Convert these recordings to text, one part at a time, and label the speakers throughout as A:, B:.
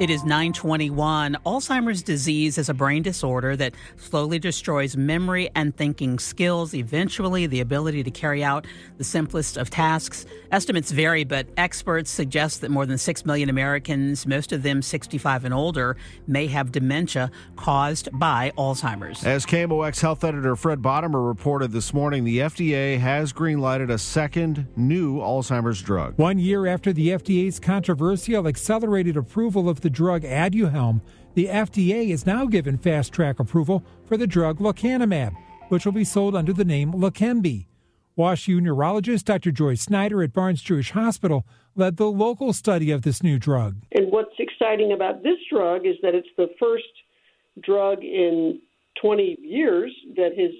A: It is 921. Alzheimer's disease is a brain disorder that slowly destroys memory and thinking skills, eventually, the ability to carry out the simplest of tasks. Estimates vary, but experts suggest that more than 6 million Americans, most of them 65 and older, may have dementia caused by Alzheimer's.
B: As KMOX health editor Fred Bodimer reported this morning, the FDA has greenlighted a second new Alzheimer's drug.
C: One year after the FDA's controversial accelerated approval of the drug Aduhelm, the FDA is now given fast track approval for the drug lecanemab, which will be sold under the name Leqembi. WashU neurologist Dr. Joy Snider at Barnes Jewish Hospital led the local study of this new drug.
D: And what's exciting about this drug is that it's the first drug in 20 years that has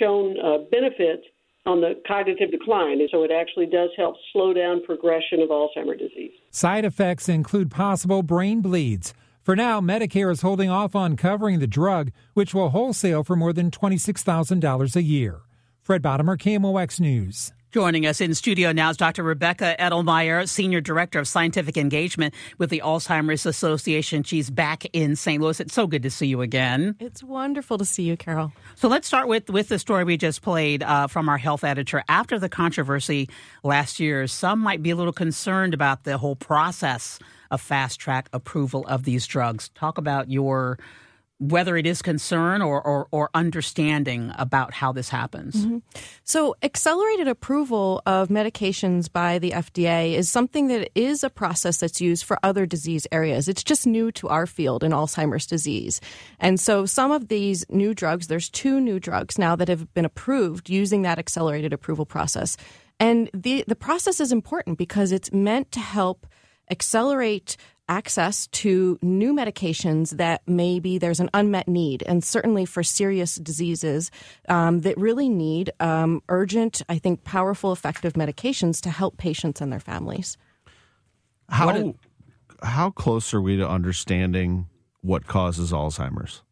D: shown uh, benefit on the cognitive decline. And so it actually does help slow down progression of Alzheimer's disease.
C: Side effects include possible brain bleeds. For now, Medicare is holding off on covering the drug, which will wholesale for more than $26,000 a year. Fred Bodimer, KMOX News.
A: Joining us in studio now is Dr. Rebecca Edelmayer, Senior Director of Scientific Engagement with the Alzheimer's Association. She's back in St. Louis. It's so good to see you again.
E: It's wonderful to see you, Carol.
A: So let's start with, with the story we just played uh, from our health editor. After the controversy last year, some might be a little concerned about the whole process of fast track approval of these drugs. Talk about your whether it is concern or, or, or, understanding about how this happens.
E: Mm-hmm. So, accelerated approval of medications by the FDA is something that is a process that's used for other disease areas. It's just new to our field in Alzheimer's disease. And so, some of these new drugs, there's two new drugs now that have been approved using that accelerated approval process. And the, the process is important because it's meant to help accelerate access to new medications that maybe there's an unmet need, and certainly for serious diseases um, that really need um, urgent, I think, powerful, effective medications to help patients and their families.
B: How how close are we to understanding what causes Alzheimer's?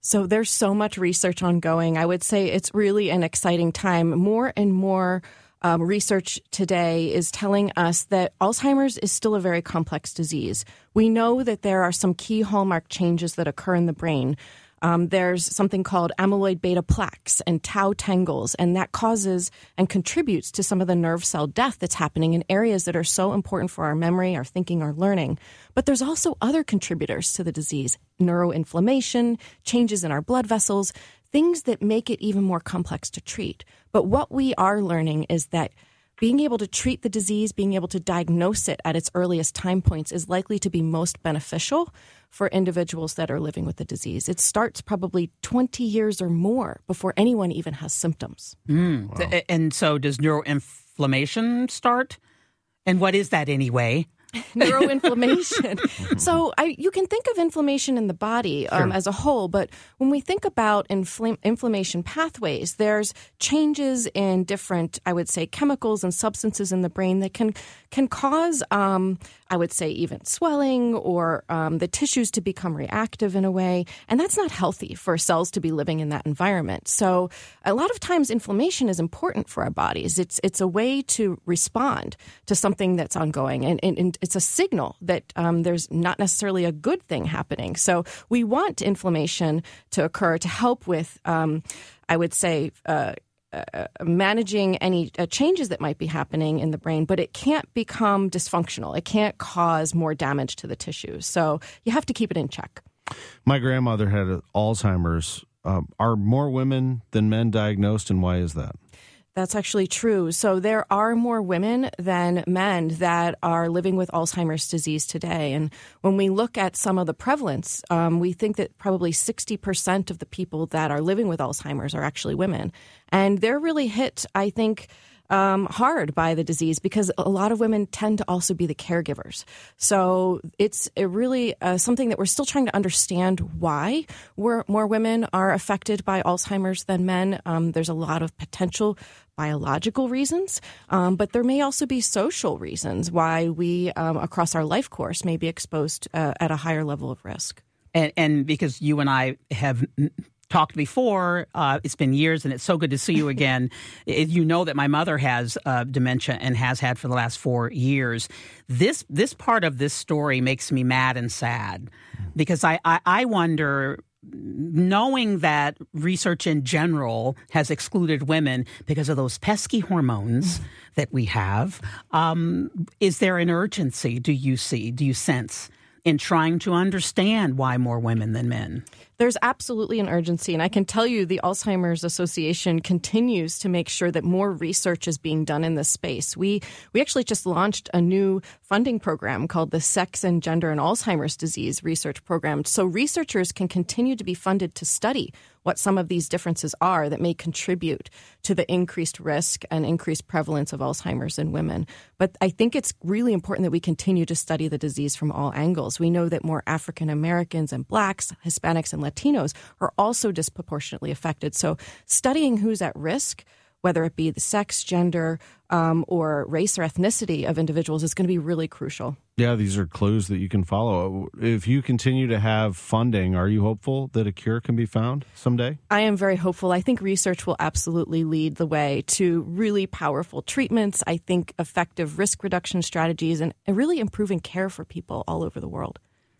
E: So there's so much research ongoing. I would say it's really an exciting time. More and more um, research today is telling us that Alzheimer's is still a very complex disease. We know that there are some key hallmark changes that occur in the brain. Um, there's something called amyloid beta plaques and tau tangles, and that causes and contributes to some of the nerve cell death that's happening in areas that are so important for our memory, our thinking, our learning. But there's also other contributors to the disease neuroinflammation, changes in our blood vessels, things that make it even more complex to treat. But what we are learning is that being able to treat the disease, being able to diagnose it at its earliest time points is likely to be most beneficial for individuals that are living with the disease. It starts probably 20 years or more before anyone even has symptoms.
A: Mm. Wow. And so, does neuroinflammation start? And what is that anyway?
E: neuroinflammation. so I, you can think of inflammation in the body um, sure. as a whole, but when we think about infl- inflammation pathways, there's changes in different, I would say, chemicals and substances in the brain that can can cause, um, I would say, even swelling or um, the tissues to become reactive in a way, and that's not healthy for cells to be living in that environment. So a lot of times, inflammation is important for our bodies. It's it's a way to respond to something that's ongoing, and, and, and it's a signal that um, there's not necessarily a good thing happening. So we want inflammation to occur to help with, um, I would say. Uh, uh, managing any uh, changes that might be happening in the brain, but it can't become dysfunctional. It can't cause more damage to the tissues. So you have to keep it in check.
B: My grandmother had Alzheimer's. Uh, are more women than men diagnosed, and why is that?
E: That's actually true. So there are more women than men that are living with Alzheimer's disease today. And when we look at some of the prevalence, um, we think that probably 60% of the people that are living with Alzheimer's are actually women. And they're really hit, I think, um, hard by the disease because a lot of women tend to also be the caregivers. So it's really uh, something that we're still trying to understand why more women are affected by Alzheimer's than men. Um, there's a lot of potential biological reasons, um, but there may also be social reasons why we, um, across our life course, may be exposed uh, at a higher level of risk.
A: And, and, because you and I have talked before. Uh, it's been years, and it's so good to see you again. you know that my mother has uh, dementia and has had for the last four years. This this part of this story makes me mad and sad because I, I, I wonder knowing that research in general has excluded women because of those pesky hormones that we have, um, is there an urgency, do you see, do you sense, in trying to understand why more women than men?
E: There's absolutely an urgency. And I can tell you the Alzheimer's Association continues to make sure that more research is being done in this space. We, we actually just launched a new funding program called the Sex and Gender and Alzheimer's Disease Research Program. So researchers can continue to be funded to study what some of these differences are that may contribute to the increased risk and increased prevalence of Alzheimer's in women. But I think it's really important that we continue to study the disease from all angles. We know that more African Americans and blacks, Hispanics, and Latinos are also disproportionately affected. So studying who's at risk whether it be the sex, gender, um, or race or ethnicity of individuals, is going to be really crucial.
B: Yeah, these are clues that you can follow. If you continue to have funding, are you hopeful that a cure can be found someday?
E: I am very hopeful. I think research will absolutely lead the way to really powerful treatments. I think effective risk reduction strategies and really improving care for people all over the world.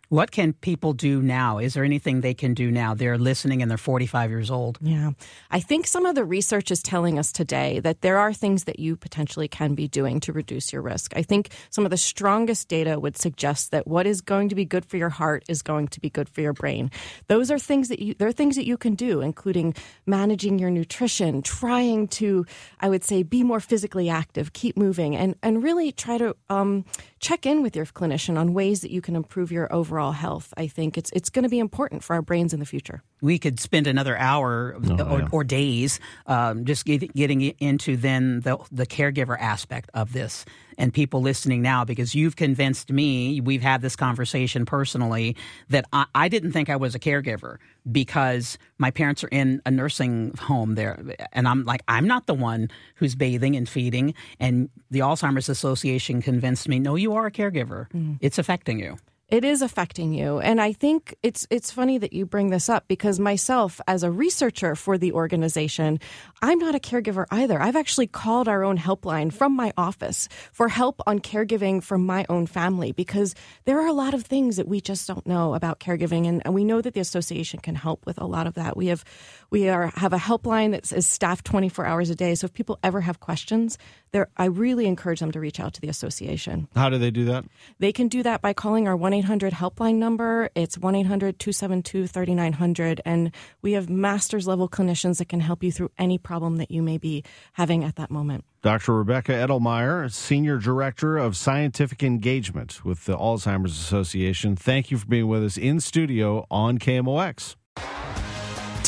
A: What can people do now? Is there anything they can do now? They're listening and they're 45 years old.
E: Yeah. I think some of the research is telling us today that there are things that you potentially can be doing to reduce your risk. I think some of the strongest data would suggest that what is going to be good for your heart is going to be good for your brain. Those are things that you, there are things that you can do, including managing your nutrition, trying to, I would say, be more physically active, keep moving, and, and really try to um, check in with your clinician on ways that you can improve your overall health. I think it's it's going to be important for our brains in the future.
A: We could spend another hour oh, or, yeah. or, days um, just get, getting into then the the caregiver aspect of this and people listening now because you've convinced me, we've had this conversation personally, that I, I, didn't think I was a caregiver because my parents are in a nursing home there. And I'm like, I'm not the one who's bathing and feeding. And the Alzheimer's Association convinced me, no, you are a caregiver. Mm. It's affecting you
E: it is affecting you and i think it's it's funny that you bring this up because myself as a researcher for the organization i'm not a caregiver either i've actually called our own helpline from my office for help on caregiving for my own family because there are a lot of things that we just don't know about caregiving and, and we know that the association can help with a lot of that we have we are have a helpline that is staffed 24 hours a day so if people ever have questions there i really encourage them to reach out to the association
B: how do they do that
E: they can do that by calling our 1 800 helpline number. It's 1 800 272 3900. And we have master's level clinicians that can help you through any problem that you may be having at that moment.
B: Dr. Rebecca Edelmayer, Senior Director of Scientific Engagement with the Alzheimer's Association. Thank you for being with us in studio on KMOX.